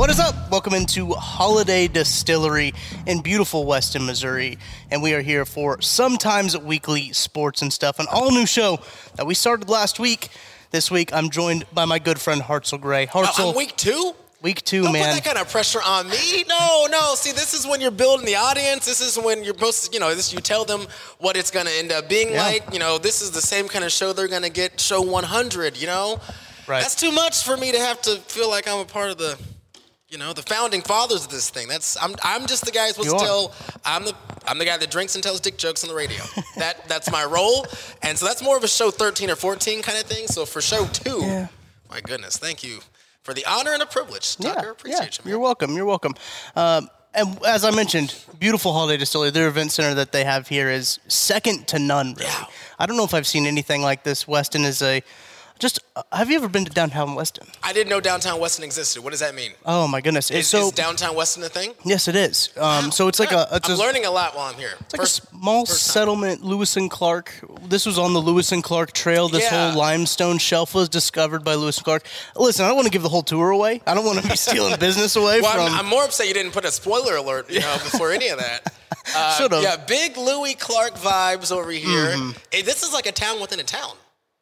What is up? Welcome into Holladay Distillery in beautiful Weston, Missouri. And we are here for Sometimes Weekly Sports and Stuff, an all new show that we started last week. This week, I'm joined by my good friend Hartzell Gray. Hartzell, Oh, I'm week two? week 2 Don't man. put that kind of pressure on me. No, no. See, this is when you're building the audience. This is when you're supposed to, you know, this you tell them what it's going to end up being Yeah. like. You know, this is the same kind of show they're going to get show 100, you know? Right. That's too much for me to have to feel like I'm a part of the, you know, the founding fathers of this thing. That's I'm I'm just the guy who's supposed to tell I'm the I'm the guy that drinks and tells dick jokes on the radio. that that's my role. And so that's more of a show 13 or 14 kind of thing. So for show 2, Yeah. my goodness, thank you for the honor and the privilege. Tucker, appreciate you, man. You're welcome. You're welcome. Um, and as I mentioned, beautiful Holladay Distillery. Their event center that they have here is second to none. Really. Yeah. I don't know if I've seen anything like this. Weston is a just. Uh, have you ever been to downtown Weston? I didn't know downtown Weston existed. What does that mean? Oh my goodness! It's Is, so is downtown Weston a thing? yes, it is. Um, so it's like a. It's I'm a, learning a lot while I'm here. It's like a small settlement, Lewis and Clark. This was on the Lewis and Clark Trail. This Yeah. whole limestone shelf was discovered by Lewis and Clark. Listen, I don't want to give the whole tour away. I don't want to be stealing business away Well, from. I'm, I'm more upset you didn't put a spoiler alert, you know, before any of that. Uh, Should've. Yeah, big Lewis Clark vibes over here. Mm-hmm. Hey, this is like a town within a town.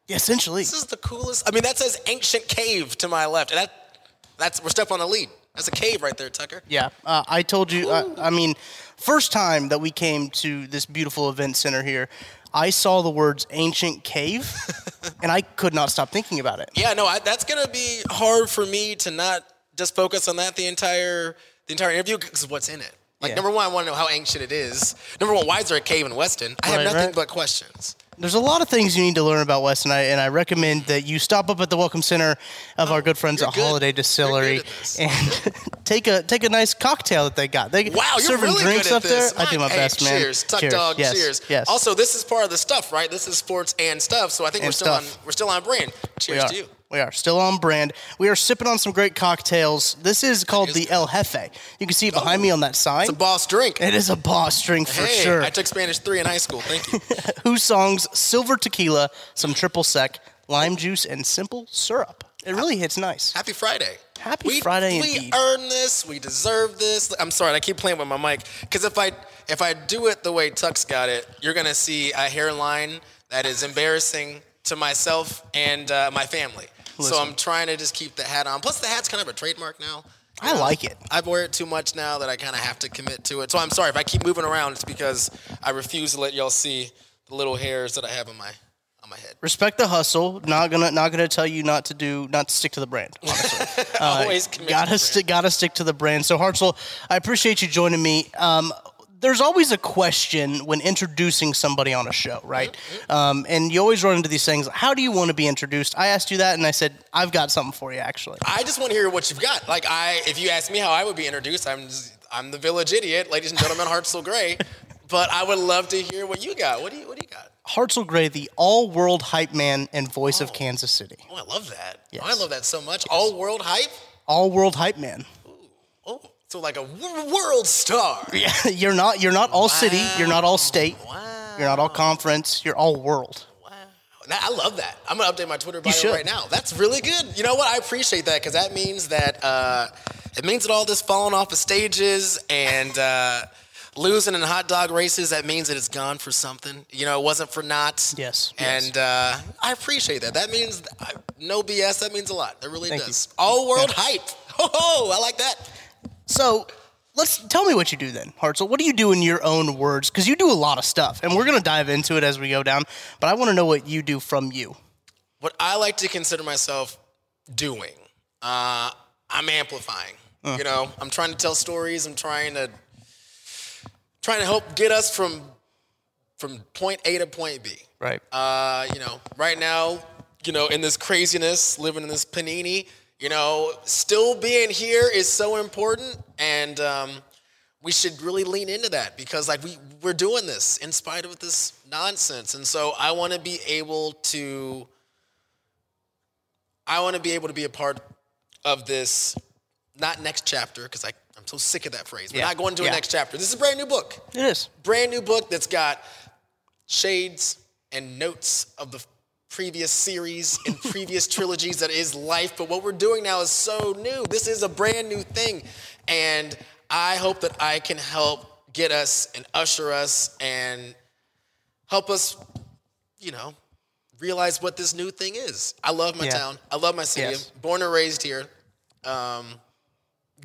Yeah, essentially. This is the coolest. I mean, that says ancient cave to my left, and that that's we're stepping on the lead. That's a cave right there, Tucker. Yeah, uh, I told you. Uh, I mean, first time that we came to this beautiful event center here, I saw the words "ancient cave," and I could not stop thinking about it. Yeah, no, I, that's gonna be hard for me to not just focus on that the entire the entire interview because what's in it. Like Yeah. number one, I want to know how ancient it is. Number one, why is there a cave in Weston? I have Right, nothing right. but questions. There's a lot of things you need to learn about Weston, and I, and I recommend that you stop up at the Welcome Center of oh, our good friends at good. Holladay Distillery good at this. and take a take a nice cocktail that they got. They Wow, you're serving really drinks good at up this. there. I do my Hey, best, man. Cheers, Tuck Dog. Yes, Cheers. Yes. Also, this is part of the stuff, right? This is sports and stuff. So I think And we're still stuff. on we're still on brand. Cheers to you. We are still on brand. We are sipping on some great cocktails. This is called the. El Jefe. You can see it behind me on that sign. It's a boss drink. It is a boss drink for hey, sure. I took Spanish three in high school. Thank you. Who songs silver tequila, some triple sec, lime juice, and simple syrup. It really hits nice. Happy Friday. Happy we, Friday We indeed. earned this. We deserve this. I'm sorry, I keep playing with my mic because if I if I do it the way Tuck's got it, you're gonna see a hairline that is embarrassing to myself and uh, my family. So I'm trying to just keep the hat on. Plus, the hat's kind of a trademark now. I like it. I wear it too much now that I kind of have to commit to it. So I'm sorry if I keep moving around. It's because I refuse to let y'all see the little hairs that I have on my on my head. Respect the hustle. Not gonna not gonna tell you not to do not to stick to the brand. Honestly. Always commit. gotta stick gotta stick to the brand. So Hartzell, I appreciate you joining me. Um, there's always a question when introducing somebody on a show, right? Um, and you always run into these things. How do you want to be introduced? I asked you that, and I said I've got something for you. Actually, I just want to hear what you've got. Like I, if you ask me how I would be introduced, I'm just, I'm the village idiot, ladies and gentlemen, Hartzell Gray. But I would love to hear what you got. What do you What do you got? Hartzell Gray, the all-world hype man and voice of Kansas City. Oh, I love that. Yes. Oh, I love that so much. All world hype. All-world hype man. Oh, so like a w- world star. Yeah, you're not you're not all city, you're not all state, Wow. you're not all conference, you're all world. Wow. Now, I love that. I'm gonna update my Twitter bio right now. That's really good. You know what? I appreciate that because that means that uh, it means that all this falling off of stages and uh, losing in hot dog races. That means that it's gone for something. You know, it wasn't for naught. Yes, yes. And uh, I appreciate that. That means I, no BS. That means a lot. That really Thank does. you. All world hype. Oh, I like that. So let's tell me what you do then, Hartzell. What do you do in your own words? Because you do a lot of stuff, and we're going to dive into it as we go down. But I want to know what you do from you. what I like to consider myself doing, uh, I'm amplifying. You know, I'm trying to tell stories. I'm trying to trying to help get us from from point A to point B. Right. Uh, you know, right now, you know, in this craziness, living in this panini, you know, still being here is so important, and um, we should really lean into that because, like, we we're doing this in spite of this nonsense, and so I want to be able to. I want to be able to be a part of this, not next chapter, because I'm so sick of that phrase. We're Yeah, not going to yeah. a next chapter. This is a brand new book it is. brand new book that's got shades and notes of the previous series and previous trilogies that is life but what we're doing now is so new this is a brand new thing and i hope that i can help get us and usher us and help us you know realize what this new thing is i love my Yeah. town i love my city Yes. born and raised here um,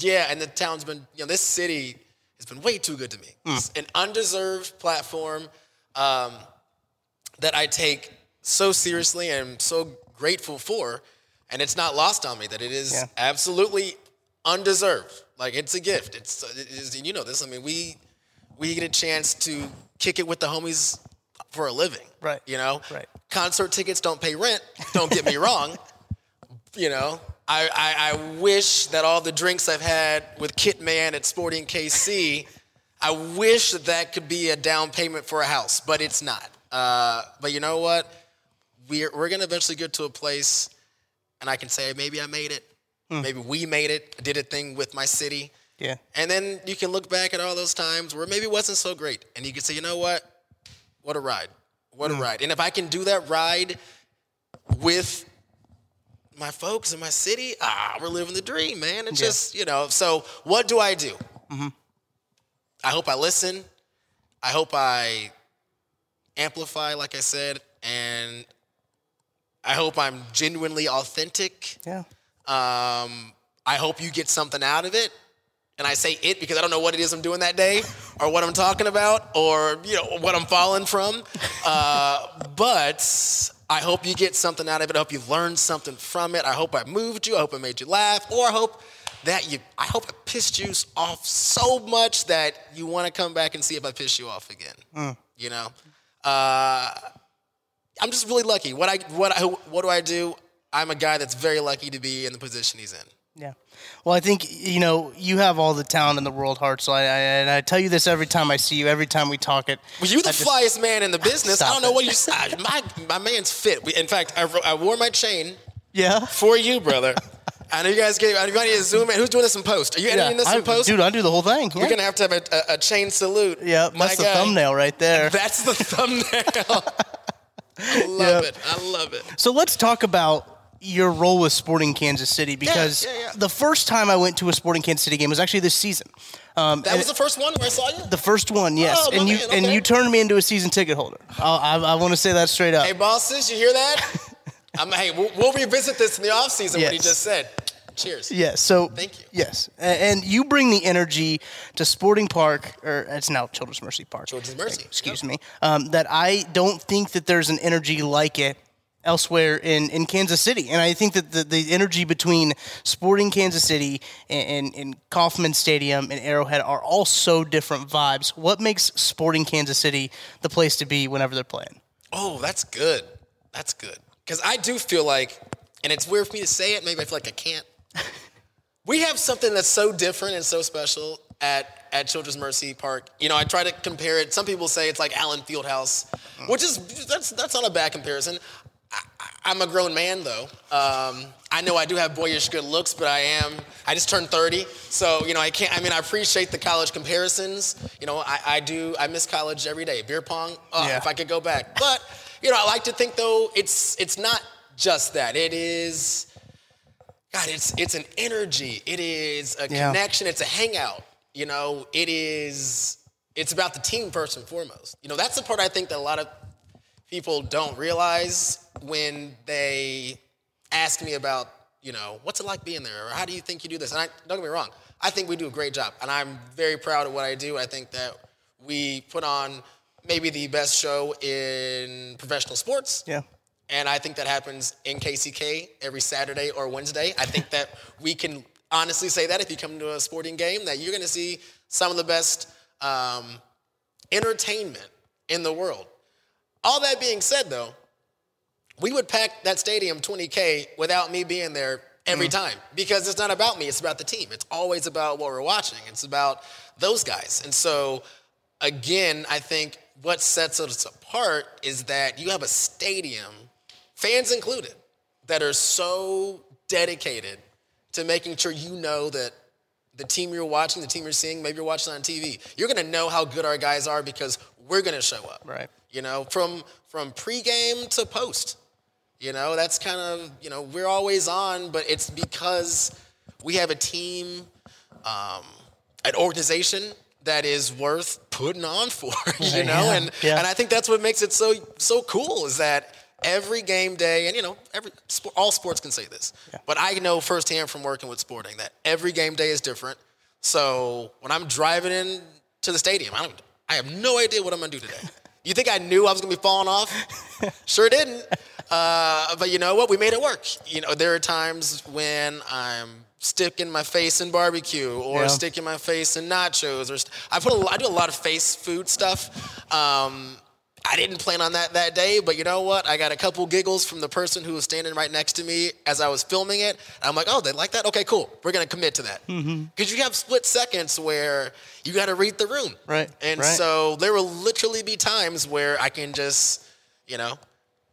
yeah, and the town's been, you know, this city has been way too good to me. It's an undeserved platform um, that I take so seriously and am so grateful for. And it's not lost on me that it is Yeah. absolutely undeserved. Like it's a gift. It's, it is, you know this. I mean, we we get a chance to kick it with the homies for a living. Right. You know. Right. Concert tickets don't pay rent. Don't get me wrong you know, I, I, I wish that all the drinks I've had with Kit Man at Sporting KC, I wish that that could be a down payment for a house, but it's not. Uh, but you know what? We're, we're going to eventually get to a place, and I can say, maybe I made it. Hmm. Maybe we made it. I did a thing with my city. Yeah. And then you can look back at all those times where maybe it wasn't so great. And you can say, you know what? What a ride. What a hmm. ride. And if I can do that ride with my folks in my city, ah, we're living the dream, man. It's Yeah. just, you know, so what do I do? Mm-hmm. I hope I listen. I hope I amplify, like I said, and I hope I'm genuinely authentic. Yeah. Um, I hope you get something out of it. And I say it because I don't know what it is I'm doing that day or what I'm talking about or, you know, what I'm falling from. Uh, but I hope you get something out of it. I hope you learned something from it. I hope I moved you. I hope I made you laugh. Or I hope that you, I hope I pissed you off so much that you want to come back and see if I piss you off again. You know? Uh, I'm just really lucky. What I, what I, what do I do? I'm a guy that's very lucky to be in the position he's in. Yeah. Well, I think you know you have all the talent in the world, Hart. So I, I and I tell you this every time I see you, every time we talk it. Well, you're the I just- flyest man in the business. I don't know it. what you said. My my man's fit. We, in fact, I, I wore my chain Yeah. for you, brother. I know you guys get. I need to zoom in. Who's doing this in post? Are you Yeah. editing this I, post? dude, I do the whole thing. Yeah. We're gonna have to have a, a, a chain salute. yeah. My That's the guy. thumbnail right there. That's the thumbnail. I love it. I love it. So let's talk about your role with Sporting Kansas City because yeah, yeah. the first time I went to a Sporting Kansas City game was actually this season. Um, That was the first one where I saw you. the first one, yes, Oh, and you man, and you turned me into a season ticket holder. I, I, I want to say that straight up. Hey, bosses, you hear that? I'm, hey, we'll, we'll revisit this in the off season. What he just said. Cheers. Yes. So Thank you. Yes, A- and you bring the energy to Sporting Park, or it's now Children's Mercy Park. Children's Mercy, Excuse me. Um, that I don't think that there's an energy like it elsewhere in, in Kansas City, and I think that the, the energy between Sporting Kansas City and, and, and Kauffman Stadium and Arrowhead are all so different vibes. What makes Sporting Kansas City the place to be whenever they're playing? Oh, that's good. That's good. Because I do feel like, and it's weird for me to say it, maybe I feel like I can't. We have something that's so different and so special at, at Children's Mercy Park. You know, I try to compare it. Some people say it's like Allen Fieldhouse, which is, that's, that's not a bad comparison. I, I'm a grown man, though. Um, I know I do have boyish good looks, but I am, I just turned 30. So, you know, I can't, I mean, I appreciate the college comparisons. You know, I, I do, I miss college every day. Beer pong, oh, Yeah. if I could go back. But, you know, I like to think though it's it's not just that. It is God, it's it's an energy. It is a Yeah. connection. It's a hangout. You know, it is it's about the team first and foremost. You know, that's the part I think that a lot of people don't realize when they ask me about, you know, what's it like being there or how do you think you do this? And I don't get me wrong, I think we do a great job and I'm very proud of what I do. I think that we put on maybe the best show in professional sports. Yeah. And I think that happens in KCK every Saturday or Wednesday. I think that we can honestly say that if you come to a sporting game, that you're going to see some of the best um, entertainment in the world. All that being said, though, we would pack that stadium 20K without me being there every time because it's not about me, it's about the team. It's always about what we're watching, it's about those guys. And so, again, I think what sets us apart is that you have a stadium, fans included, that are so dedicated to making sure you know that the team you're watching, the team you're seeing, maybe you're watching on TV, you're gonna know how good our guys are because we're gonna show up. Right. You know, from from pregame to post. You know, that's kind of, you know, we're always on, but it's because we have a team, um, an organization that is worth putting on for, you know? Yeah, And yeah. and I think that's what makes it so so cool is that every game day, and you know, every all sports can say this, but I know firsthand from working with sporting that every game day is different. So when I'm driving in to the stadium, I don't, I have no idea what I'm gonna do today. You think I knew I was gonna be falling off? sure didn't. Uh, but you know what? We made it work. You know, there are times when I'm sticking my face in barbecue or Yeah. sticking my face in nachos or st- I put a lot, I do a lot of face food stuff. Um, I didn't plan on that that day, but you know what? I got a couple giggles from the person who was standing right next to me as I was filming it. I'm like, oh, they like that? Okay, cool. We're gonna commit to that. Because you have split seconds where you got to read the room. Right, And right. so there will literally be times where I can just, you know,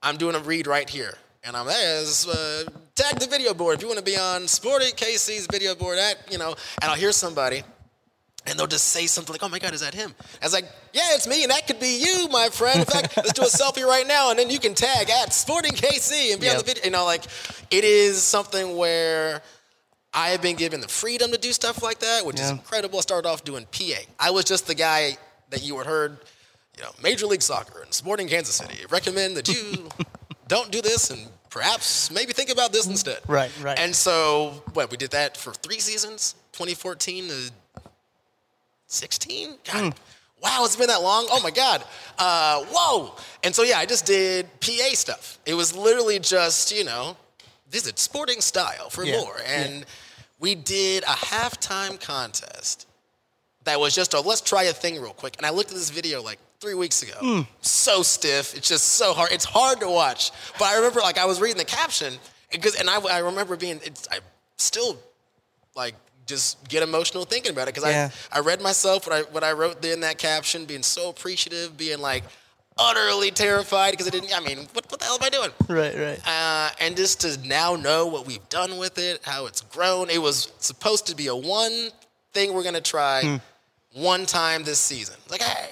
I'm doing a read right here. And I'm, hey, uh, tag the video board. If you want to be on Sporting KC's video board, at, you know, and I'll hear somebody and they'll just say something like, oh my God, is that him? I was like, yeah, it's me, and that could be you, my friend. In fact, let's do a selfie right now, and then you can tag at Sporting KC and be on the video. You know, like, it is something where I have been given the freedom to do stuff like that, which is incredible. I started off doing PA. I was just the guy that you had heard, you know, Major League Soccer and Sporting Kansas City recommend that you don't do this and perhaps maybe think about this instead. Right, right. And so, what, we did that for three seasons, 2014 to 16? God, wow, it's been that long. Oh my God. Uh, whoa. And so, yeah, I just did PA stuff. It was literally just, you know, visit sporting style for Yeah, more. And we did a halftime contest that was just a let's try a thing real quick. And I looked at this video like three weeks ago. So stiff. It's just so hard. It's hard to watch. But I remember like I was reading the caption because, and I, I remember being, it's, I still like just get emotional thinking about it because Yeah. I, I read myself what I, what I wrote in that caption, being so appreciative, being like utterly terrified because I didn't, I mean, what, what the hell am I doing? Right, right. uh, and just to now know what we've done with it, how it's grown. It was supposed to be a one thing we're gonna try one time this season. Like, hey,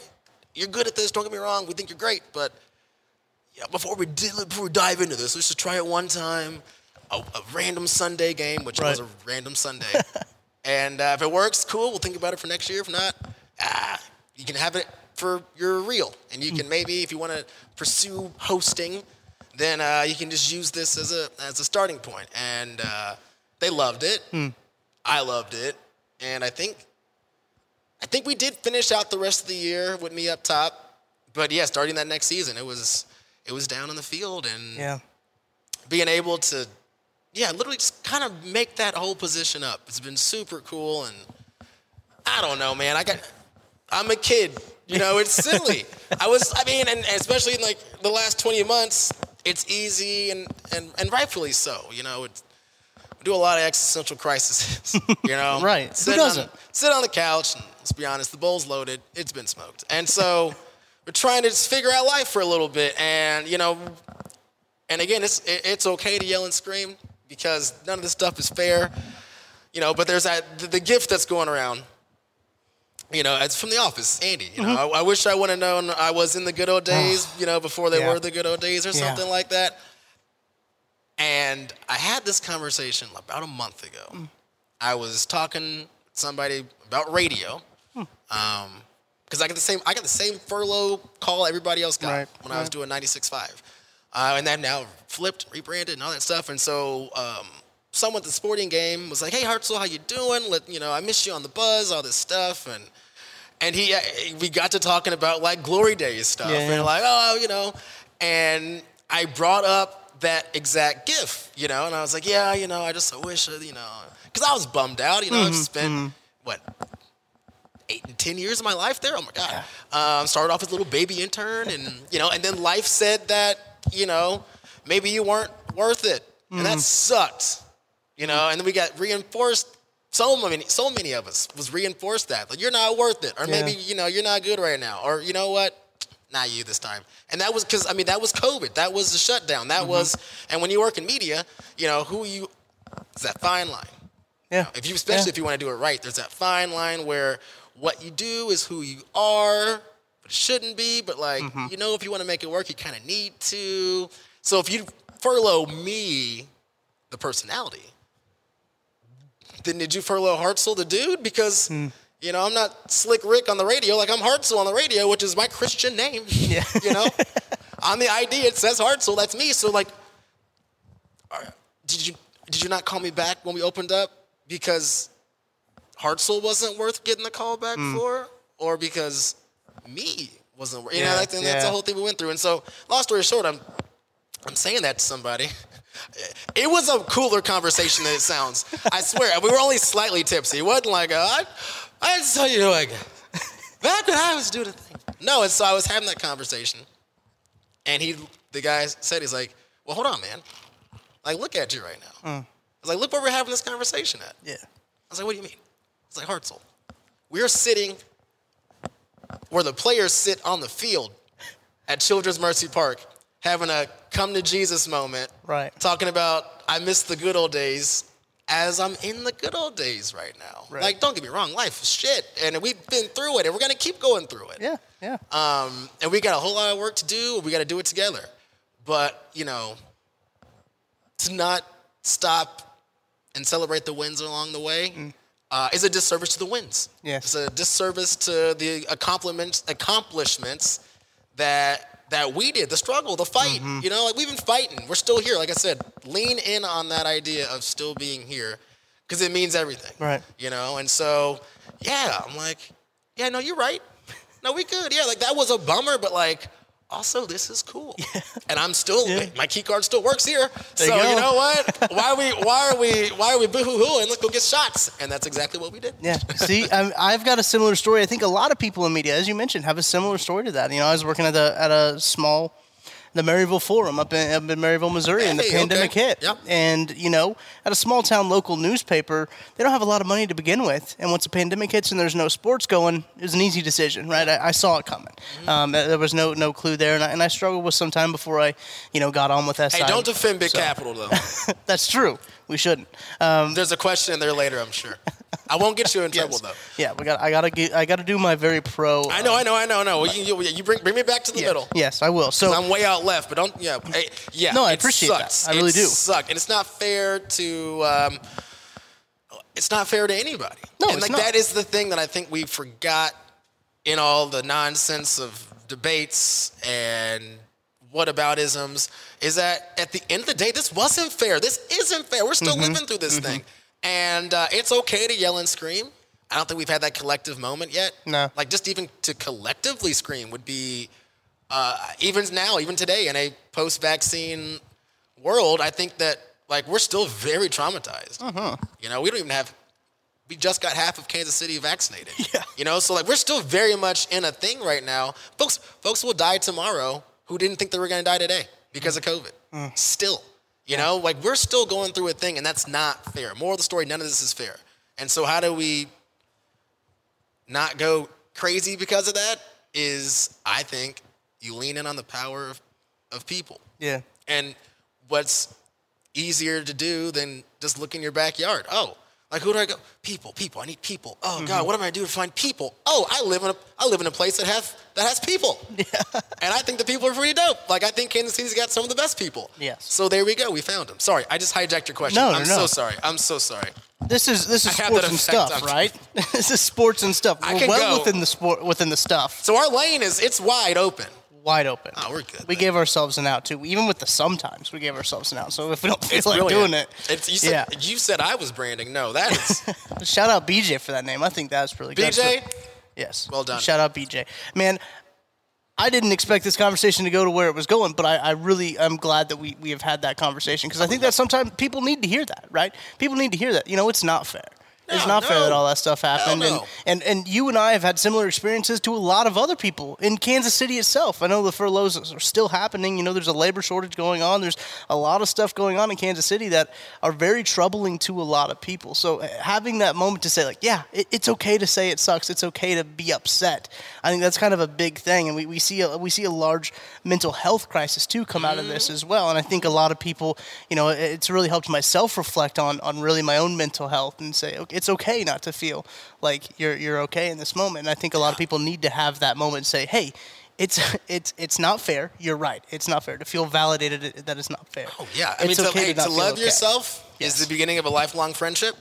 you're good at this. Don't get me wrong. We think you're great, but yeah, before we di- before we dive into this, let's just try it one time. A, a random Sunday game, which was a random Sunday. and uh, if it works, cool. We'll think about it for next year. If not, ah, you can have it for your real. And you can maybe, if you want to pursue hosting, then uh, you can just use this as a as a starting point. And uh, they loved it. I loved it, and I think I think we did finish out the rest of the year with me up top. But yeah, starting that next season, it was it was down in the field and Yeah. being able to yeah, literally just kind of make that whole position up. It's been super cool and I don't know, man. I got I'm a kid. You know, it's silly. I was I mean, and especially in like the last 20 months, it's easy and and, and rightfully so. You know, it's we do a lot of existential crises. You know, Right. Who Sit doesn't? On, sit on the couch. And, let's be honest. The bowl's loaded. It's been smoked, and so we're trying to just figure out life for a little bit. And you know, and again, it's it- it's okay to yell and scream because none of this stuff is fair. You know, but there's that the, the gift that's going around You know, it's from The Office, Andy. You know, I, I wish I would have known I was in the good old days. you know, before they Yeah. were the good old days or Yeah. something like that. And I had this conversation about a month ago. Hmm. I was talking to somebody about radio. Hmm. Um, because I got the same I got the same furlough call everybody else got Right, when I was right. doing 96.5. Uh, and that now flipped, rebranded, and all that stuff. And so um, someone at the sporting game was like, "Hey Hartzell, how you doing? Let you know, I missed you on the buzz, all this stuff." And and he uh, we got to talking about like glory days stuff, Yeah, and yeah. like, oh, you know, and I brought up that exact gif, you know, and I was like, yeah, you know, I just wish, uh, you know, because I was bummed out, you know, Mm-hmm, I spent what eight and ten years of my life there. Oh my god. Um, started off as a little baby intern, and you know, and then life said that you know maybe you weren't worth it, and that hmm. sucked. You know, and then we got reinforced. So many, so many of us was reinforced that like you're not worth it, or Yeah. maybe you know you're not good right now, or you know what, not you this time. And that was because I mean that was COVID, that was the shutdown, that mm-hmm. was, and when you work in media, you know who you, it's that fine line. Yeah. If you, especially Yeah. if you want to do it right, there's that fine line where what you do is who you are, shouldn't be. But like, Mm-hmm. you know, if you want to make it work, you kind of need to. So if you furlough me, the personality, then did you furlough Hartzell, the dude? Because Hmm. you know, I'm not Slick Rick on the radio. Like I'm Hartzell on the radio, which is my Christian name. Yeah. you know, on the ID it says Hartzell. That's me. So like, did you did you not call me back when we opened up because Hartzell wasn't worth getting the call back for, or because me wasn't worth? You know, Hmm. Yeah, that's, the whole thing we went through. And so, long story short, I'm I'm saying that to somebody. It was a cooler conversation than it sounds. I swear, we were only slightly tipsy. It wasn't like, a, I, I just tell you, like, back when I was doing the thing. No, and so I was having that conversation, and he, the guy said, he's like, well, hold on, man. Like, look at you right now. I was like, look where we're having this conversation at. Yeah. I was like, what do you mean? It's like Hartzell. We're sitting where the players sit on the field at Children's Mercy Park, having a come to Jesus moment, Right. talking about I miss the good old days as I'm in the good old days right now. Right. Like, don't get me wrong, life is shit, and we've been through it, and we're gonna keep going through it. Yeah. Yeah. Um, and we got a whole lot of work to do. We got to do it together. But you know, to not stop and celebrate the wins along the way uh, is a disservice to the wins. Yes. it's a disservice to the accomplishments accomplishments that that we did, the struggle, the fight. Mm-hmm. You know, like we've been fighting. We're still here. Like I said, lean in on that idea of still being here because it means everything. Right. You know, and so yeah, I'm like, yeah, no, you're right. No, we could. Yeah, like that was a bummer, but like also this is cool. And I'm still Yeah. my key card still works here. There so you you, know what? Why are we why are we why are we boo hoo hoo and let's go get shots? And that's exactly what we did. Yeah. See, I'm, I've got a similar story. I think a lot of people in media, as you mentioned, have a similar story to that. You know, I was working at a at a small, the Maryville Forum up in, up in Maryville, Missouri, and the Hey, pandemic okay. hit. Yep. And you know, at a small town local newspaper, they don't have a lot of money to begin with. And once the pandemic hits and there's no sports going, it was an easy decision, right? I, I saw it coming. Mm-hmm. Um, there was no no clue there, and I, and I struggled with some time before I, you know, got on with that. Hey, don't defend Big Capital though. That's true. We shouldn't. Um, There's a question in there later, I'm sure. I won't get you in trouble yes. though. Yeah, we got. I gotta. get- I gotta do my very pro. I know, I know, I know, I know. You, you, you bring bring me back to the Yeah. middle. Yes, I will. So I'm way out left, but don't. Yeah, hey, yeah. No, I it appreciate that. I really it do. Sucked, and it's not fair to. Um, it's not fair to anybody. No, and it's like that is the thing that I think we forgot in all the nonsense of debates and whataboutisms is that at the end of the day, this wasn't fair. This isn't fair. We're still Mm-hmm. living through this thing, and uh, it's okay to yell and scream. I don't think we've had that collective moment yet. No. Like just even to collectively scream would be uh, even now, even today, in a post-vaccine world, I think that like we're still very traumatized. Uh-huh. You know, we don't even have. We just got half of Kansas City vaccinated. Yeah. You know, so like we're still very much in a thing right now. Folks, folks will die tomorrow who didn't think they were going to die today because of COVID. Mm. Still, you know, like we're still going through a thing, and that's not fair. More of the story, none of this is fair. And so, how do we not go crazy because of that? Is I think you lean in on the power of, of people. yeah, And what's easier to do than just look in your backyard? Oh, Like who do I go? People, people. I need people. Oh Mm-hmm. God, what am I gonna do to find people? Oh, I live in a I live in a place that has that has people. Yeah. And I think the people are pretty dope. Like I think Kansas City's got some of the best people. Yes. So there we go. We found them. Sorry, I just hijacked your question. No, no, I'm no. so sorry. I'm so sorry. This is this is I sports and stuff, right? this is sports and stuff. I We're can well go- within the sport within the stuff. So our lane is it's wide open. Wide open. Oh, we're good We then. gave ourselves an out too. Even with the sometimes we gave ourselves an out. So if we don't feel It's like brilliant. doing it, It's, you said yeah. you said I was branding. No, that is Shout out BJ for that name. I think that's really good. BJ. Yes. Well done. Shout out BJ. Man, I didn't expect this conversation to go to where it was going, but I, I really am glad that we, we have had that conversation because I think that sometimes people need to hear that, right? People need to hear that. You know, it's not fair. It's No, not fair that all that stuff happened. no. And, and and you and I have had similar experiences to a lot of other people in Kansas City itself. I know the furloughs are still happening. You know, there's a labor shortage going on. There's a lot of stuff going on in Kansas City that are very troubling to a lot of people. So uh, having that moment to say, like, yeah, it, it's okay to say it sucks. It's okay to be upset. I think that's kind of a big thing, and we, we see a, we see a large mental health crisis too come out of this as well. And I think a lot of people, you know, it's really helped myself reflect on on really my own mental health and say, okay, it's okay not to feel like you're you're okay in this moment. And I think a lot of people need to have that moment and say, hey. It's it's it's not fair. You're right. It's not fair to feel validated that it's not fair. Oh yeah, I mean It's to, okay hey, not to love okay. yourself Yes. is the beginning of a lifelong friendship.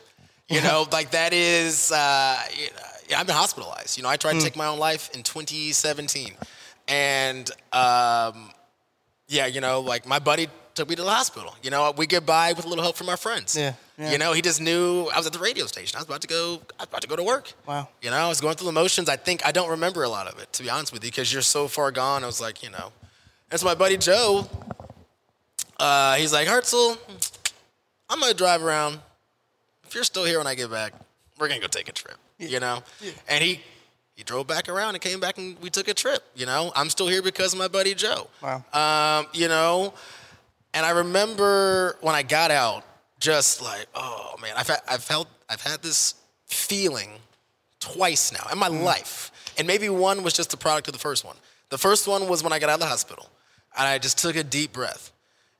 You know, like that is. Uh, you know, I've been hospitalized. You know, I tried Mm. to take my own life in 2017, and um, yeah, you know, like my buddy took me to the hospital. You know, we get by with a little help from our friends. Yeah, yeah. You know, he just knew I was at the radio station. I was about to go. I was about to go to work. Wow. You know, I was going through the motions. I think I don't remember a lot of it, to be honest with you, because you're so far gone. I was like, you know, and so my buddy Joe, uh, he's like, Hartzell, I'm gonna drive around. If you're still here when I get back, we're gonna go take a trip. You know, and he he drove back around and came back and we took a trip. You know, I'm still here because of my buddy Joe. Wow. Um, you know, and I remember when I got out, just like, oh man, I've had, I've felt I've had this feeling twice now in my life, and maybe one was just the product of the first one. The first one was when I got out of the hospital, and I just took a deep breath,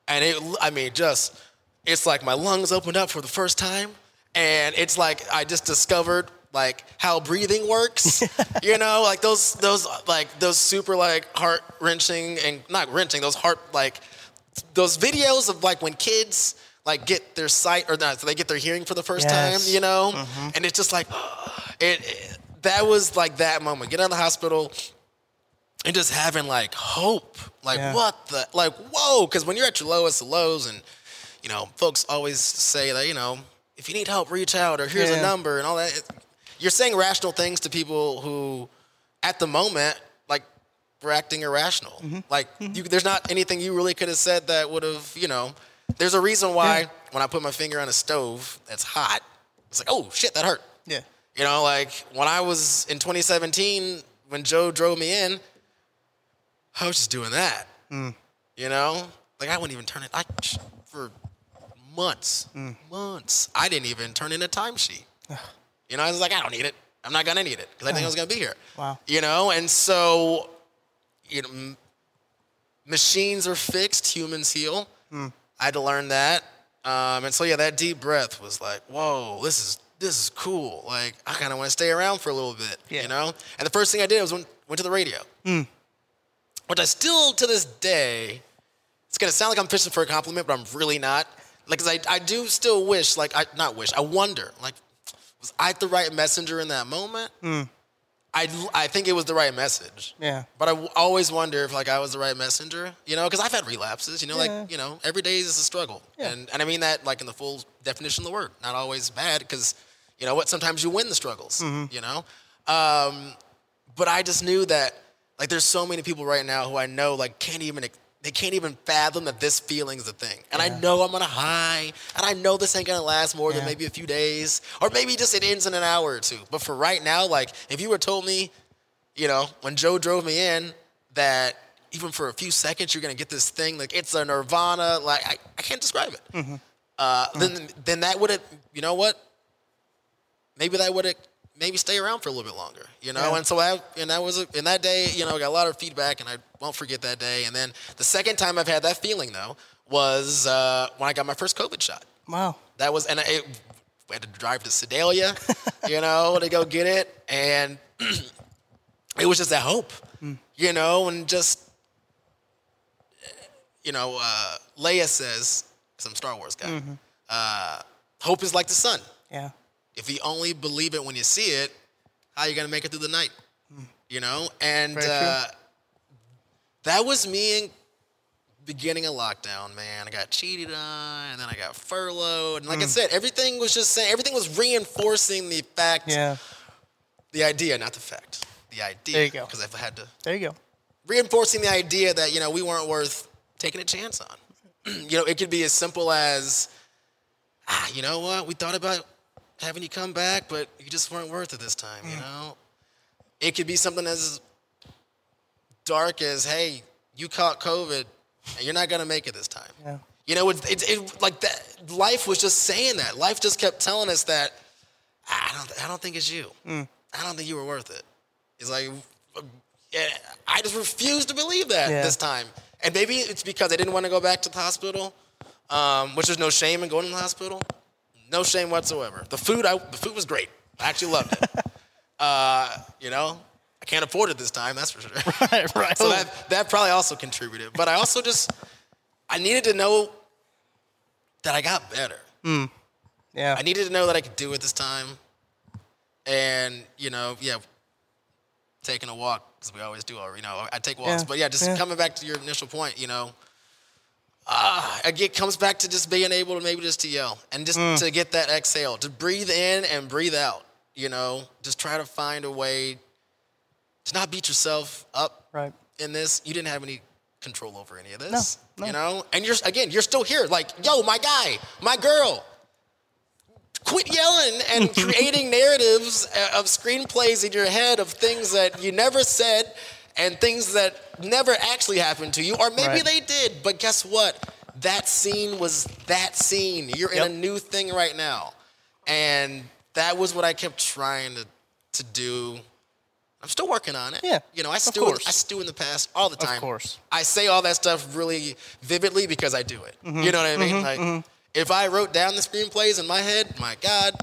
and it, I mean, just it's like my lungs opened up for the first time, and it's like I just discovered like how breathing works, you know, like those those like those super like heart wrenching and not wrenching, those heart like those videos of like when kids like get their sight or not, so they get their hearing for the first Yes. time, you know, mm-hmm. and it's just like it, it- That was like that moment. Get out of the hospital and just having like hope, like Yeah. what the like whoa, because when you're at your lowest of lows, and you know, folks always say that you know if you need help, reach out or here's Yeah. a number and all that. You're saying rational things to people who, at the moment, like were acting irrational. Mm-hmm. Like you, there's not anything you really could have said that would have, you know. There's a reason why when I put my finger on a stove that's hot, it's like, oh shit, that hurt. Yeah. You know, like when I was in 2017, when Joe drove me in, I was just doing that. Mm. You know, like I wouldn't even turn it. I for months, Mm. months, I didn't even turn in a timesheet. You know, I was like, I don't need it. I'm not gonna need it because I think I was gonna be here. Wow. You know, and so, you know, m- machines are fixed, humans heal. Hmm. I had to learn that. Um, and so yeah, that deep breath was like, whoa, this is this is cool. Like I kind of want to stay around for a little bit, Yeah. you know. And the first thing I did was went, went to the radio, which I still to this day. It's gonna sound like I'm fishing for a compliment, but I'm really not. Like, 'cause I I do still wish, like I not wish, I wonder, like, was I the right messenger in that moment? I I think it was the right message. Yeah. But I w- always wonder if like I was the right messenger, you know, because I've had relapses, you know, Yeah. like you know, every day is a struggle, Yeah. and and I mean that like in the full definition of the word, not always bad, because you know what, sometimes you win the struggles, Mm-hmm. you know, um, but I just knew that like there's so many people right now who I know like can't even they can't even fathom that this feeling's a thing, and I know I'm on a high, and I know this ain't gonna last more than maybe a few days, or maybe just it ends in an hour or two. But for right now, like if you were told me you know, when Joe drove me in, that even for a few seconds you're gonna get this thing like it's a nirvana. Like I, I can't describe it. Mm-hmm. Uh, Mm. Then then that would have you know what? Maybe that would have maybe stay around for a little bit longer. You know, Yeah. and so I and that was a, in that day. You know, I got a lot of feedback, and I won't forget that day. And then the second time I've had that feeling though was uh, when I got my first COVID shot. Wow. That was and it we had to drive to Sedalia, you know, to go get it, and it was just that hope, you know, and just you know, uh, Leia says, some Star Wars guy, uh, hope is like the sun. Yeah. If you only believe it when you see it, how are you gonna make it through the night? You know, and uh, that was me in beginning of lockdown. Man, I got cheated on, and then I got furloughed, and like I Mm. said, everything was just saying, everything was reinforcing the fact, Yeah. the idea, not the fact, the idea. There you go. Because I had to There you go. reinforcing the idea that you know we weren't worth taking a chance on. you know, it could be as simple as, ah, you know what? We thought about having you come back, but you just weren't worth it this time. You know, it could be something as dark as, hey, you caught COVID, and you're not gonna make it this time. Yeah. You know, it's it, it, like that. Life was just saying that. Life just kept telling us that. I don't. I don't think it's you. Mm. I don't think you were worth it. It's like, yeah, I just refuse to believe that Yeah. this time. And maybe it's because I didn't want to go back to the hospital, um, which there's no shame in going to the hospital. No shame whatsoever. The food, I, the food was great. I actually loved it. uh, you know, I can't afford it this time. That's for sure. Right. Right. So that that probably also contributed. But I also just I needed to know that I got better. yeah. I needed to know that I could do it this time. And you know, yeah, taking a walk because we always do. Or you know, I take walks. Yeah, But yeah, just yeah. coming back to your initial point, you know. Uh, it comes back to just being able to maybe just to yell and just Mm. to get that exhale, to breathe in and breathe out. You know, just try to find a way to not beat yourself up Right. in this. You didn't have any control over any of this. no. no. You know? And you're again, you're still here. Like, yo, my guy, my girl. Quit yelling and creating narratives uh, of screenplays in your head of things that you never said and things that never actually happened to you. Or maybe Right. they did, but guess what? That scene was that scene. You're in a new thing right now. And that was what I kept trying to, to do. I'm still working on it. Yeah, You know, I stew. I stew in the past all the time. Of course. I say all that stuff really vividly because I do it. Mm-hmm. You know what I mean? like, if I wrote down the screenplays in my head, my God,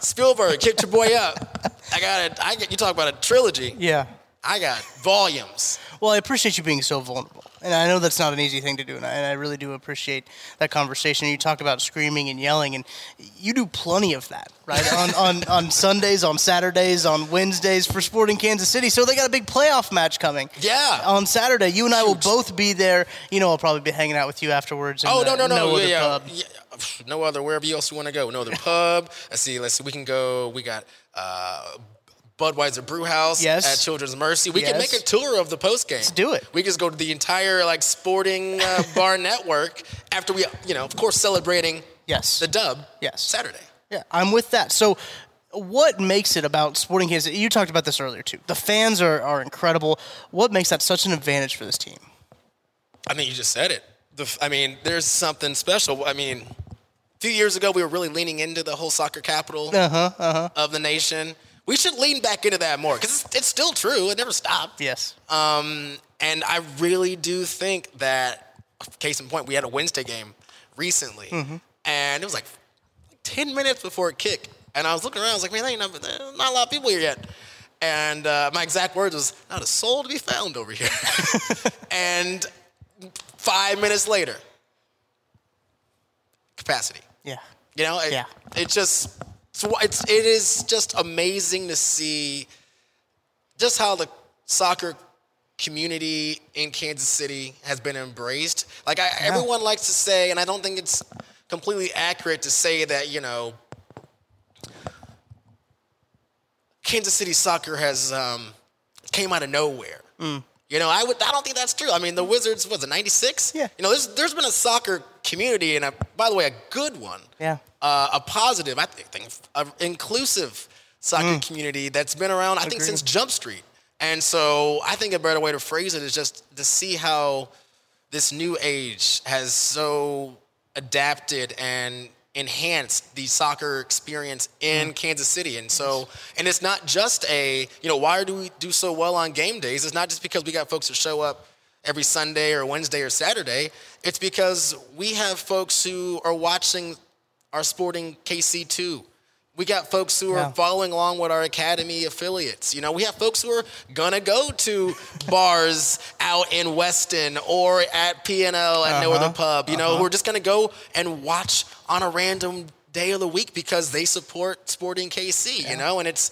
Spielberg, kick your boy up. I got it. I get you talk about a trilogy. Yeah. I got volumes. Well, I appreciate you being so vulnerable. And I know that's not an easy thing to do, and I, and I really do appreciate that conversation. You talked about screaming and yelling, and you do plenty of that, right? on, on, on Sundays, on Saturdays, on Wednesdays for Sporting Kansas City. So they got a big playoff match coming. Yeah. On Saturday. You and I will both be there. You know, I'll probably be hanging out with you afterwards. in Oh the no no no! other yeah, pub. yeah. No other wherever else you want to go. No other pub. Let's see. Let's see. We can go. We got uh, Budweiser Brew House Yes. at Children's Mercy. We can make a tour of the post game. Let's do it. We just go to the entire like sporting uh, bar network after we, you know, of course, celebrating Yes. the dub. Yes. Saturday. Yeah, I'm with that. So, what makes it about Sporting Kansas? You talked about this earlier too. The fans are, are incredible. What makes that such an advantage for this team? I mean, you just said it. The, I mean, there's something special. I mean, a few years ago, we were really leaning into the whole soccer capital of the nation. We should lean back into that more because it's, it's still true. It never stopped. Yes. Um, and I really do think that, case in point, we had a Wednesday game recently, Mm-hmm. and it was like 10 minutes before it kicked. And I was looking around, I was like, man, there ain't not, there's not a lot of people here yet. And uh, my exact words was, not a soul to be found over here. and five minutes later, capacity. Yeah. You know, it, Yeah. it just so it's it is just amazing to see just how the soccer community in Kansas City has been embraced. Like I, everyone likes to say, and I don't think it's completely accurate to say that you know Kansas City soccer has um, came out of nowhere. You know, I would. I don't think that's true. I mean, the Wizards was it '96? Yeah. You know, there's there's been a soccer community, and a, by the way, a good one. Yeah. Uh, a positive, I think, an inclusive soccer community that's been around. I think since Jump Street. And so, I think a better way to phrase it is just to see how this new age has so adapted and enhanced the soccer experience in Kansas City. And so, and it's not just a, you know, why do we do so well on game days? It's not just because we got folks who show up every Sunday or Wednesday or Saturday. It's because we have folks who are watching our sporting KC2 We got folks who are Yeah. following along with our academy affiliates. You know, we have folks who are gonna go to bars out in Weston or at P&L at No Uh-huh. Other Pub. You know, who are just gonna go and watch on a random day of the week because they support Sporting KC. You know, and it's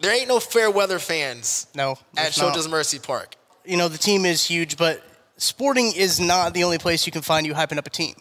there ain't no fair weather fans No, at. Children's Mercy Park. You know, the team is huge, but sporting is not the only place you can find you hyping up a team.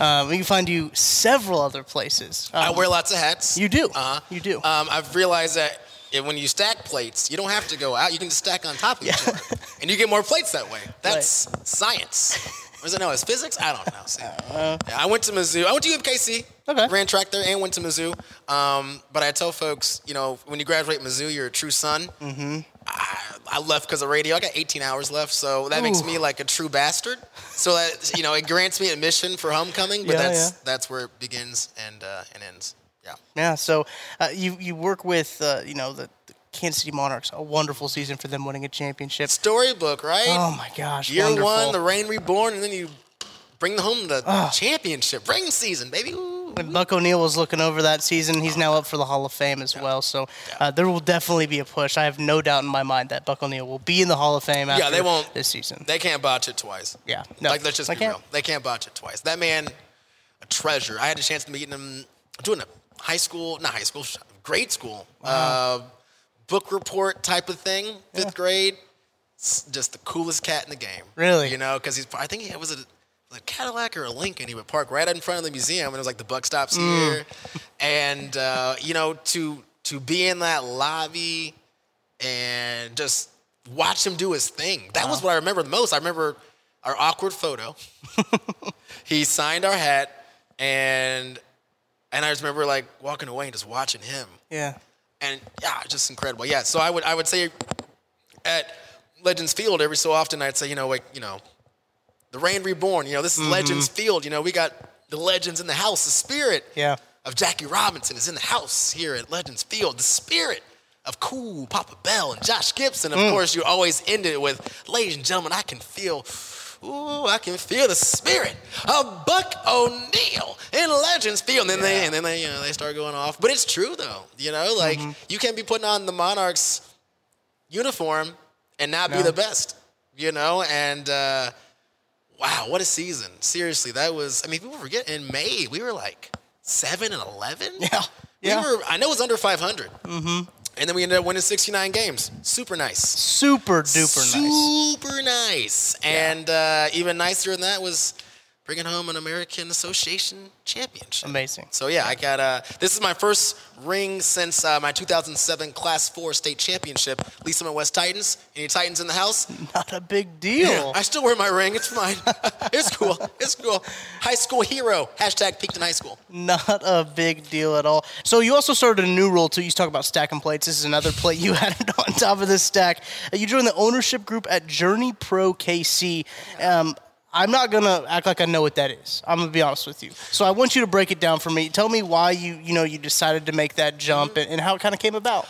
Um, we can find you several other places. I Um, wear lots of hats. you do. Uh-huh. You do. Um, I've realized that when you stack plates, you don't have to go out. You can just stack on top of each other, and you get more plates that way. That's science. Is it no? It's physics. I don't know. See, Yeah, I went to Mizzou. I went to UMKC. Okay. Ran track there and went to Mizzou. Um, but I tell folks, you know, when you graduate Mizzou, you're a true son. Mm-hmm. I, I left because of radio. I got 18 hours left, so that makes me like a true bastard. So that you know, it grants me admission for homecoming, but Yeah, that's yeah. that's where it begins and uh, and ends. Yeah. yeah. So uh, you you work with uh, you know the Kansas City Monarchs. A wonderful season for them, winning a championship. Storybook, right? Oh my gosh! Year wonderful. one, the reign reborn, and then you bring home the championship ring season, baby. Ooh. When Buck O'Neil was looking over that season, he's now up for the Hall of Fame as well. So uh, there will definitely be a push. I have no doubt in my mind that Buck O'Neil will be in the Hall of Fame after Yeah, they won't- this season. They can't botch it twice. Yeah, no, like let's just they be can't. real. They can't botch it twice. That man, a treasure. I had a chance to meet him doing a high school, not high school, grade school, uh, book report type of thing, fifth grade. Just the coolest cat in the game. Really? You know, because he's. I think it was a, a Cadillac or a Lincoln. He would park right in front of the museum, and it was like the buck stops Mm. here, and uh, you know to to be in that lobby and just watch him do his thing. That was what I remember the most. I remember our awkward photo. he signed our hat, and and I just remember like walking away and just watching him, Yeah. And yeah, just incredible. Yeah, so I would I would say at Legends Field every so often I'd say you know like you know the Reign Reborn. You know this is mm-hmm. Legends Field. You know we got the legends in the house. The spirit Yeah. of Jackie Robinson is in the house here at Legends Field. The spirit of cool Papa Bell and Josh Gibson. Of mm. course, you always end it with, ladies and gentlemen, I can feel, ooh, I can feel the spirit of Buck O'Neil in Legends Field. And then they, and then they, you know, they start going off. But it's true though, you know, like you can't be putting on the Monarchs uniform and not be the best, you know, and. uh Wow, what a season! Seriously, that was. I mean, people forget in May we were like seven and eleven. Yeah. Yeah. we were. I know it was under five hundred. Mm-hmm. And then we ended up winning sixty nine games. Super nice. Super duper nice. Super nice. And uh, even nicer than that was bringing home an American Association championship. Amazing. So yeah, I got. Uh, this is my first ring since uh, my 2007 Class Four state championship. Lee's Summit West Titans. Any Titans in the house? Not a big deal. I still wear my ring. It's fine. it's cool. It's cool. High school hero. Hashtag peaked in high school. Not a big deal at all. So you also started a new role too. You talk about stacking plates. This is another plate you added on top of this stack. You joined the ownership group at Journey Pro KC. Um, I'm not gonna act like I know what that is. I'm gonna be honest with you. So I want you to break it down for me. Tell me why you you know you decided to make that jump and, and how it kind of came about.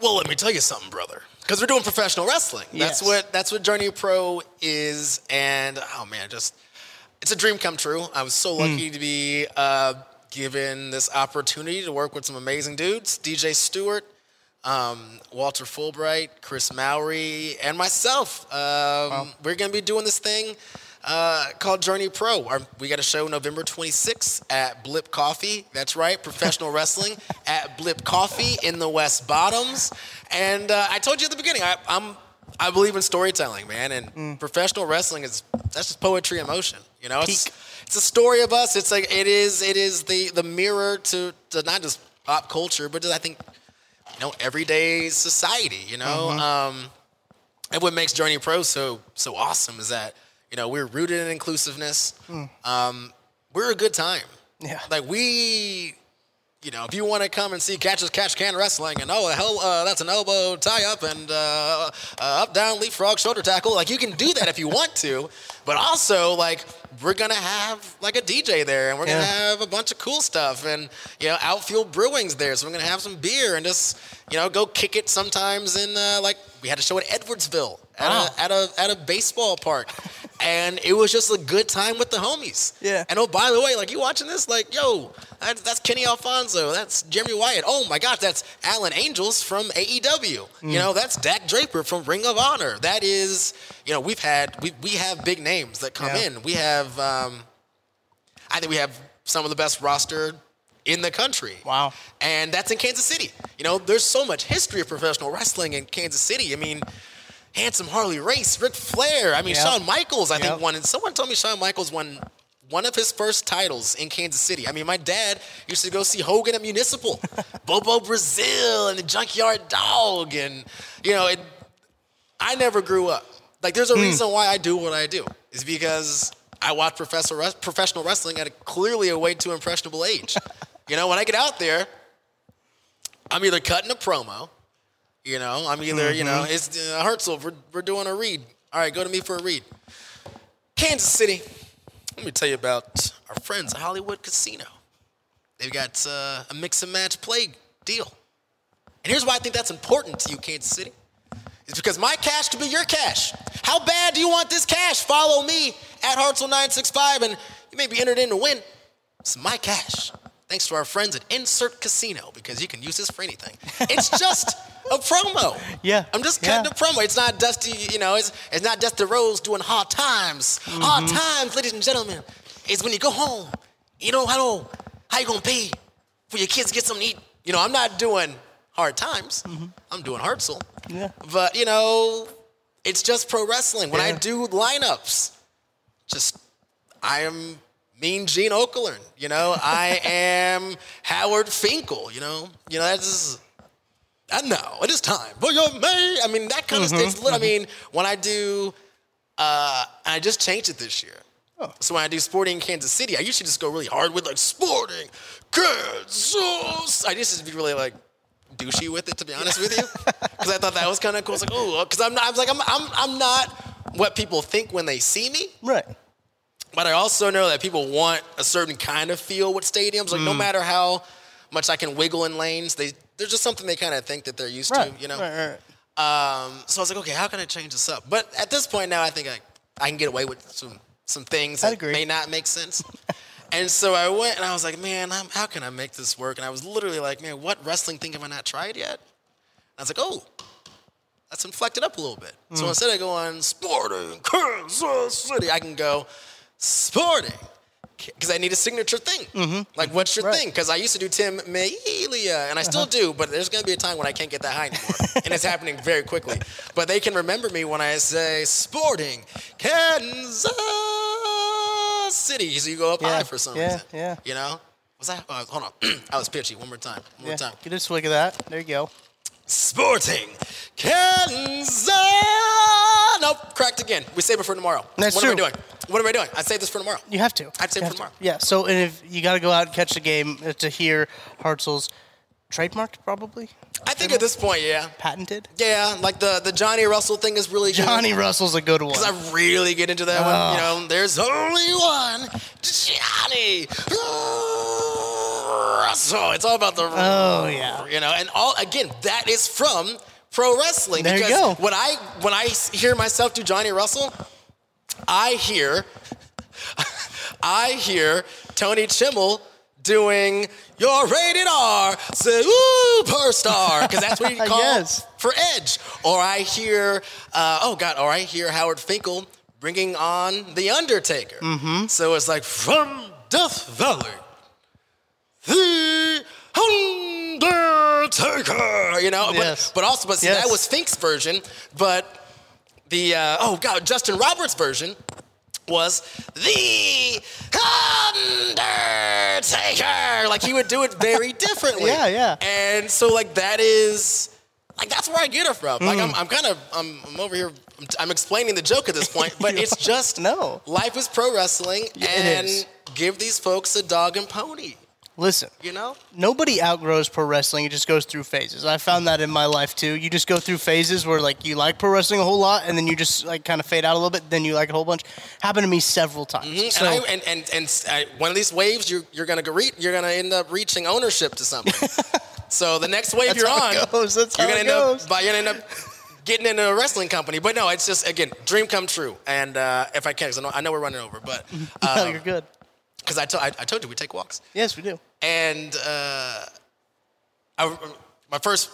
Well, let me tell you something, brother. Because we're doing professional wrestling. That's what that's what Journey Pro is, and oh man, just it's a dream come true. I was so lucky to be uh, given this opportunity to work with some amazing dudes, DJ Stewart, um, Walter Fulbright, Chris Mowry, and myself. Um, We're gonna be doing this thing. Uh, called Journey Pro. Our, we got a show November 26th at Blip Coffee. That's right, professional wrestling at Blip Coffee in the West Bottoms. And uh, I told you at the beginning, I, I'm I believe in storytelling, man. And professional wrestling is that's just poetry in motion. You know, it's Peak. it's a story of us. It's like it is it is the the mirror to, to not just pop culture, but to, I think you know everyday society. You know, um, and what makes Journey Pro so so awesome is that you know we're rooted in inclusiveness. Um, we're a good time. Yeah. Like we, you know, if you want to come and see catch as catch can wrestling and oh hell uh, that's an elbow tie up and uh, uh, up down leapfrog shoulder tackle, like you can do that if you want to. But also like we're gonna have like a DJ there and we're gonna Yeah. have a bunch of cool stuff and you know outfield brewing's there, so we're gonna have some beer and just you know go kick it sometimes in uh, like we had a show at Edwardsville at, Wow. a, at a at a baseball park. and it was just a good time with the homies. Yeah. And oh, by the way, like you watching this, like yo, that's, that's Kenny Alfonso, that's Jeremy Wyatt. Oh my gosh, that's Alan Angels from AEW. Mm. You know, that's Dak Draper from Ring of Honor. That is, you know, we've had we we have big names that come Yeah. in. We have, um, I think we have some of the best roster in the country. Wow. And that's in Kansas City. You know, there's so much history of professional wrestling in Kansas City. I mean, Handsome Harley Race, Ric Flair. I mean, Yep. Shawn Michaels, I Yep. think, won. And someone told me Shawn Michaels won one of his first titles in Kansas City. I mean, my dad used to go see Hogan at Municipal, Bobo Brazil, and the Junkyard Dog. And, you know, it, I never grew up. Like, there's a Hmm. reason why I do what I do. Is because I watch professional professional wrestling at a, clearly a way too impressionable age. you know, when I get out there, I'm either cutting a promo, you know, I'm either, you know, it's uh, Hartzell, we're, we're doing a read. All right, go to me for a read. Kansas City, let me tell you about our friends at Hollywood Casino. They've got uh, a mix and match play deal. And here's why I think that's important to you, Kansas City. It's because my cash could be your cash. How bad do you want this cash? Follow me at Hartzell965 and you may be entered in to win. It's my cash. Thanks to our friends at Insert Casino because you can use this for anything. It's just a promo. Yeah, I'm just cutting yeah. a promo. It's not Dusty, you know, it's, it's not Dusty Rhodes doing hard times. Mm-hmm. Hard times, ladies and gentlemen, is when you go home, you know how, how you gonna pay for your kids to get something to eat. You know, I'm not doing hard times. I'm doing Hartzell. Mm-hmm. Yeah. But, you know, it's just pro wrestling. When I do lineups, just I am Mean Gene Okerlund. You know, I am Howard Finkel. You know, you know that's. And now it is time for your May. I mean, that kind of Mm-hmm. it's lit. I mean, when I do, uh, I just changed it this year. Oh. So when I do Sporting Kansas City, I used to just go really hard with like Sporting Kansas. I used to be really like douchey with it, to be honest with you, because I thought that was kind of cool. It's like, oh, because I'm not. I was like, I'm, I'm, I'm not what people think when they see me. Right. But I also know that people want a certain kind of feel with stadiums. Like no Mm. matter how much I can wiggle in lanes, they there's just something they kind of think that they're used Right. to. You know. Right, right. Um, so I was like, okay, how can I change this up? But at this point now, I think I, I can get away with some some things I'd that agree. may not make sense. and so I went and I was like, man, I'm, how can I make this work? And I was literally like, man, what wrestling thing have I not tried yet? And I was like, oh, let's inflect it up a little bit. Mm. So instead of going Sporting Kansas City, I can go Sporting. Because I need a signature thing. Like, what's your Mm-hmm. Right. thing? Because I used to do Tim Melia, and I still do, but there's going to be a time when I can't get that high anymore. and it's happening very quickly. But they can remember me when I say Sporting Kansas City. So you go up Yeah, high for some yeah, reason. yeah. You know? Was that? Uh, hold on. I was pitchy. One more time. One more time. Get a swig of that. There you go. Sporting Kansas. Nope, cracked again. We save it for tomorrow. That's what am I true. doing? What am I doing? I save this for tomorrow. You have to. I'd say You for tomorrow. Yeah. So, and if you got to go out and catch the game uh, to hear Hartzell's trademarked, probably I think at this point, yeah. patented. Yeah, like the, the Johnny Russell thing is really good. Johnny Russell's a good one. Because I really get into that one. You know, there's only one Johnny Russell. It's all about the Oh, yeah. you know, and all again that is from pro wrestling. There you go. when I when I hear myself do Johnny Russell, I hear I hear Tony Chimel doing your rated R superstar because that's what he calls Yes. for Edge. Or I hear, uh, oh God, or I hear Howard Finkel bringing on The Undertaker. Mm-hmm. So it's like from Death Valley, The Undertaker. You know, Yes. but, but also, but see, Yes. that was Fink's version. But the uh, oh God, Justin Roberts' version was the Undertaker. Like he would do it very differently. Yeah, yeah. And so like that is like that's where I get it from. Like I'm, I'm kind of I'm, I'm over here. I'm, I'm explaining the joke at this point, but it's just No. Life is pro wrestling, Yeah, and give these folks a dog and pony. Listen, You know. nobody outgrows pro wrestling. It just goes through phases. I found that in my life too. You just go through phases where like you like pro wrestling a whole lot, and then you just like kind of fade out a little bit. Then you like a whole bunch. Happened to me several times. So and, I, and and and uh, one of these waves, you're you're gonna re- you're gonna end up reaching ownership to something. so the next wave That's you're how on, it goes. That's you're how gonna it end goes. up, but you're gonna end up getting into a wrestling company. But no, it's just again, dream come true. And uh, if I can, because I know, I know we're running over, but no, um, you're good. Because I, to- I, I told you we take walks. Yes, we do. And uh, I, my first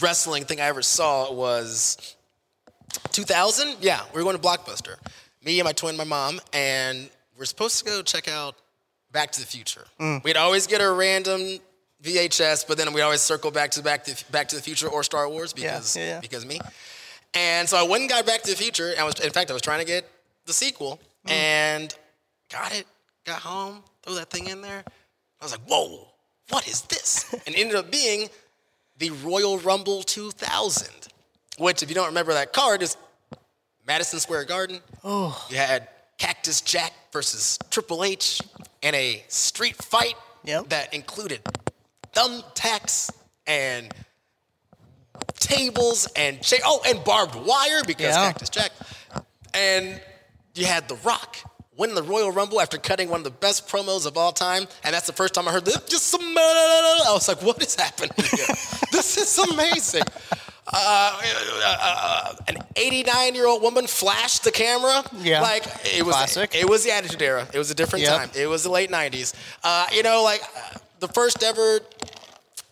wrestling thing I ever saw was 2000. Yeah, we were going to Blockbuster. Me and my twin, my mom, and we're supposed to go check out Back to the Future. We'd always get a random VHS, but then we'd always circle back to Back to Back to the Future or Star Wars because yeah, yeah. because me. And so I went and got Back to the Future. And I was, in fact, I was trying to get the sequel, and got it. Got home, threw that thing in there. I was like, "Whoa, what is this?" and it ended up being the Royal Rumble 2000, which, if you don't remember that card, is Madison Square Garden. Oh. You had Cactus Jack versus Triple H in a street fight Yep. that included thumbtacks and tables and cha- oh, and barbed wire because Yeah. Cactus Jack. And you had The Rock win the Royal Rumble after cutting one of the best promos of all time, and that's the first time I heard this. Just some, I was like, "What is happening here? this is amazing." Uh, uh, an 89 year old woman flashed the camera. Yeah. like it was. Classic. It was the Attitude Era. It was a different Yep. time. It was the late 90s. Uh, you know, like uh, the first ever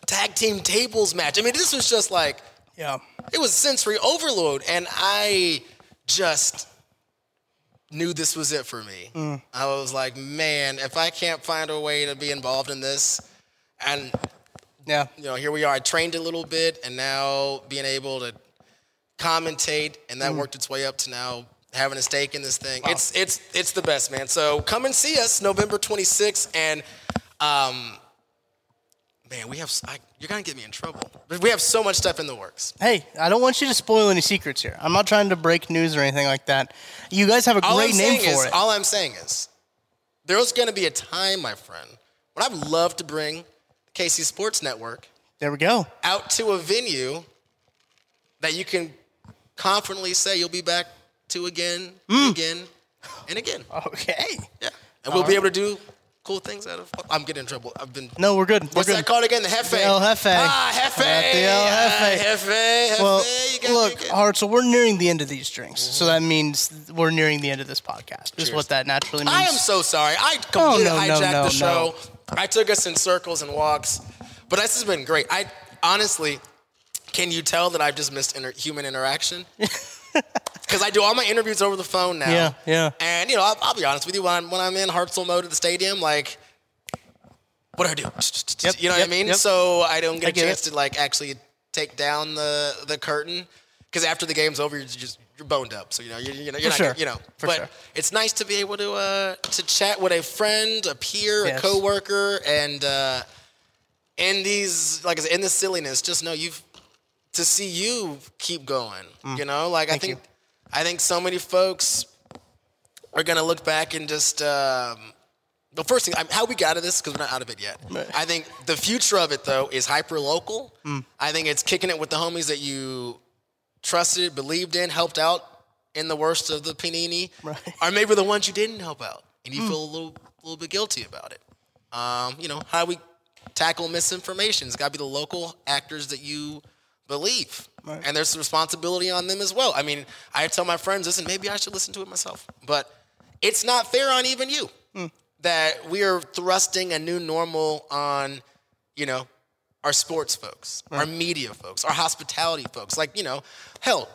tag team tables match. I mean, this was just like Yeah. it was sensory overload, and I just knew this was it for me. Mm. I was like, man, if I can't find a way to be involved in this, and Yeah. you know, here we are. I trained a little bit, and now being able to commentate, and Mm. that worked its way up to now having a stake in this thing. It's it's it's the best, man. So come and see us November 26th, and um, man, we have I, you're gonna get me in trouble. But we have so much stuff in the works. Hey, I don't want you to spoil any secrets here. I'm not trying to break news or anything like that. You guys have a All great I'm name for is, it. all I'm saying is, there's gonna be a time, my friend, when I'd love to bring the KC Sports Network there we go. out to a venue that you can confidently say you'll be back to again, Mm. again, and again. Okay. Yeah. And we'll be able to do cool things out of I'm getting in trouble. I've been No, we're good. We're What's good. that called again? The Hefe. The El Jefe. Ah, Hefe. At the El Ah, Hefe. Hefe. Well, you look, Hart, so we're nearing the end of these drinks. So that means we're nearing the end of this podcast. Is what that naturally means. I am so sorry. I completely no, no, hijacked no, the show. no. I took us in circles and walks, but this has been great. I honestly, can you tell that I've just missed inter- human interaction? Because I do all my interviews over the phone now. Yeah, yeah. And you know, I'll, I'll be honest with you. When I'm when I'm in Hartzell mode at the stadium, like, what do I do? Yep, you know yep, what I mean? yep. So I don't get I a get chance it. to like actually take down the the curtain. Because after the game's over, you're just you're boned up. So you know, you're, you know, you're For not, sure. you know. For but sure. it's nice to be able to uh, to chat with a friend, a peer, Yes. a coworker, and uh, in these like I said, in the silliness, just know you've to see you keep going. You know, like I Mm. Think you. I think so many folks are gonna look back and just. Um, the first thing, I- how we got to this, because we're not out of it yet. I think the future of it, though, is hyper local. Mm. I think it's kicking it with the homies that you trusted, believed in, helped out in the worst of the panini, Right. Mm. or maybe the ones you didn't help out, and you feel a little, little bit guilty about it. Um, you know, how we tackle misinformation. It's got to be the local actors that you believe, Right. and there's responsibility on them as well. I mean, I tell my friends, listen, maybe I should listen to it myself, but it's not fair on even you Hmm. that we are thrusting a new normal on, you know, our sports folks, our media folks, our hospitality folks. Like, you know, hell,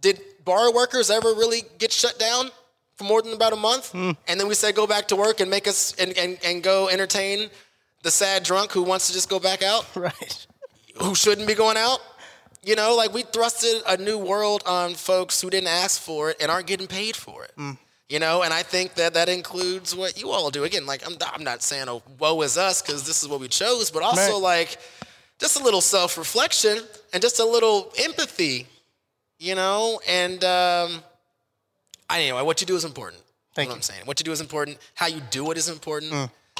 did bar workers ever really get shut down for more than about a month? Hmm. And then we said go back to work and make us and, and, and go entertain the sad drunk who wants to just go back out, Right. who shouldn't be going out. You know, like we thrusted a new world on folks who didn't ask for it and aren't getting paid for it. You know, and I think that that includes what you all do. Again, like I'm, I'm not saying, oh, woe is us, because this is what we chose, but also Right. like just a little self reflection and just a little empathy, you know. And um, anyway, what you do is important. Thank what you. I'm saying. What you do is important. How you do it is important.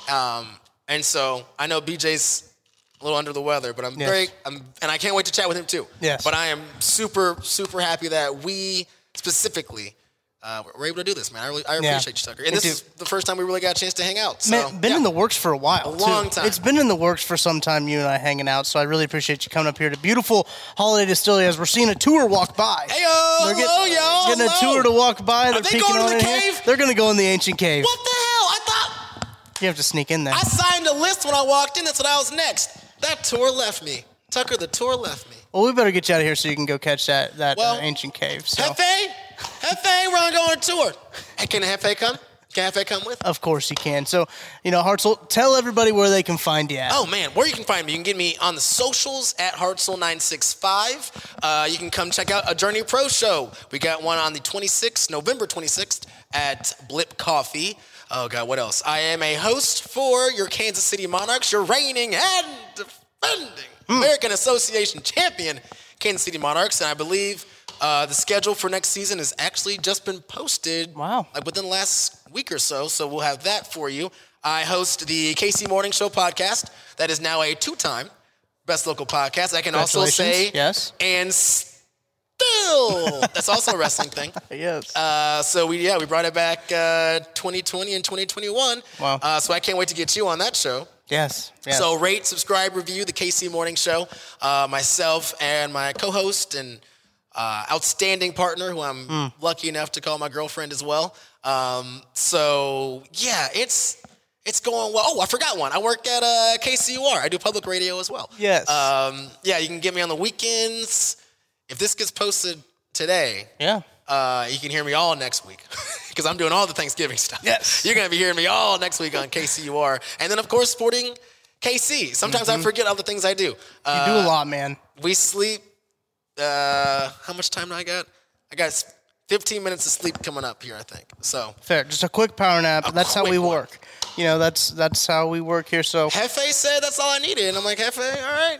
Um, and so I know BJ's a little under the weather, but I'm Yes. very, I'm, and I can't wait to chat with him too. Yes. But I am super, super happy that we specifically uh, we're able to do this, man. I really, I Yeah. appreciate you, Tucker. And Me this too. is the first time we really got a chance to hang out. So, Man, been yeah. in the works for a while. A too. long time. It's been in the works for some time. You and I hanging out, so I really appreciate you coming up here to beautiful Holladay Distillery as we're seeing a tour walk by. Hey, yo, They're hello, y'all. Getting a tour to walk by. They're they peeking going to on the in here. cave? They're going to go in the ancient cave. What the hell? I thought You have to sneak in there. I signed a list when I walked in. That's what I was next. That tour left me. Tucker, the tour left me. well, we better get you out of here so you can go catch that that Well, uh, ancient cave. So. Hefe, Hefe, we're gonna go on a tour. Hey, can Hefe come? Can Hefe come with? Of course you can. So, you know, Hartzell, tell everybody where they can find you at. Oh man, where you can find me? You can get me on the socials at Hartzell965. Uh, you can come check out a Journey Pro show. We got one on the 26th, November 26th at Blip Coffee. Oh god, what else? I am a host for your Kansas City Monarchs, your reigning and defending American Association champion, Kansas City Monarchs, and I believe. Uh, the schedule for next season has actually just been posted. Wow. Like within the last week or so, so we'll have that for you. I host the KC Morning Show podcast. That is now a two-time best local podcast. I can also say Yes. and still that's also a wrestling thing. Yes. Uh, so we yeah we brought it back uh, 2020 and 2021. Wow. Uh, so I can't wait to get you on that show. yes. yes. So rate, subscribe, review the KC Morning Show. Uh, myself and my co-host and uh, outstanding partner, who I'm Hmm. lucky enough to call my girlfriend as well. Um, so yeah, it's it's going well. Oh, I forgot one. I work at uh, KCUR. I do public radio as well. Yes. Um, yeah, you can get me on the weekends. If this gets posted today, yeah. uh, you can hear me all next week because I'm doing all the Thanksgiving stuff. Yes. You're going to be hearing me all next week on KCUR. And then, of course, sporting KC. Sometimes I forget all the things I do. Mm-hmm. You Uh, do a lot, man. we sleep. Uh, how much time do I got? I got 15 minutes of sleep coming up here, I think. So, Fair. Just a quick power nap. A that's how we quick one. work. You know, that's that's how we work here. So Hefe said that's all I needed. And I'm like, Hefe, all right.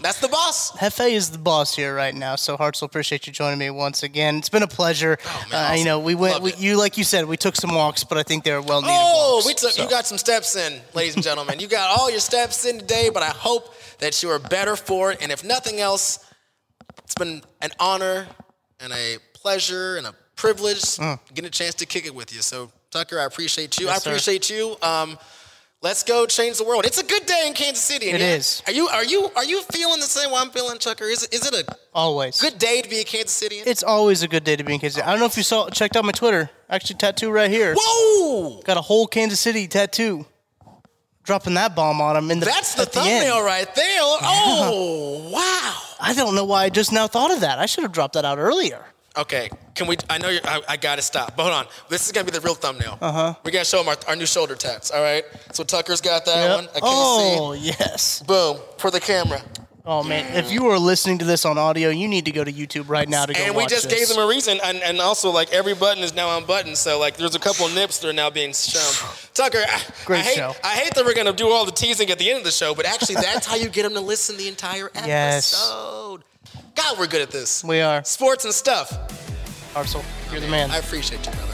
That's the boss. Hefe is the boss here right now. So Hartzell, appreciate you joining me once again. It's been a pleasure. man, uh, awesome. You know, we went. We, you like you said, we took some walks, but I think they were well needed. Oh, walks. we took. So- You got some steps in, ladies and gentlemen. You got all your steps in today, but I hope that you are better for it. And if nothing else, it's been an honor and a pleasure and a privilege getting a chance to kick it with you. So, Tucker, I appreciate you. Yes, I sir. appreciate you. Um, let's go change the world. It's a good day in Kansas City. It yeah, is. Are you are you are you feeling the same way I'm feeling? Is it, is it a always good day to be a Kansas City? It's always a good day to be in Kansas. City. I don't know if you saw checked out my Twitter. Actually, tattoo right here. Whoa! Got a whole Kansas City tattoo. Dropping that bomb on him in the That's the at the end. thumbnail right there. Oh, wow. I don't know why I just now thought of that. I should have dropped that out earlier. Okay, can we? I know you're. I, I gotta stop. But hold on. This is gonna be the real thumbnail. Uh huh. We gotta show them our, our new shoulder tats. All right. So Tucker's got that Yep. one. I can't Oh yes. see. Boom for the camera. Oh man, if you are listening to this on audio, you need to go to YouTube right now to go And we watch just this. gave them a reason, and, and also like every button is now unbuttoned. So like there's a couple nips that are now being shown. Tucker, I, Great I hate, show. I hate that we're gonna do all the teasing at the end of the show, but actually that's how you get them to listen the entire episode. Yes. God, we're good at this. We are. Sports and stuff. Hartzell, you're the man. I appreciate you, brother.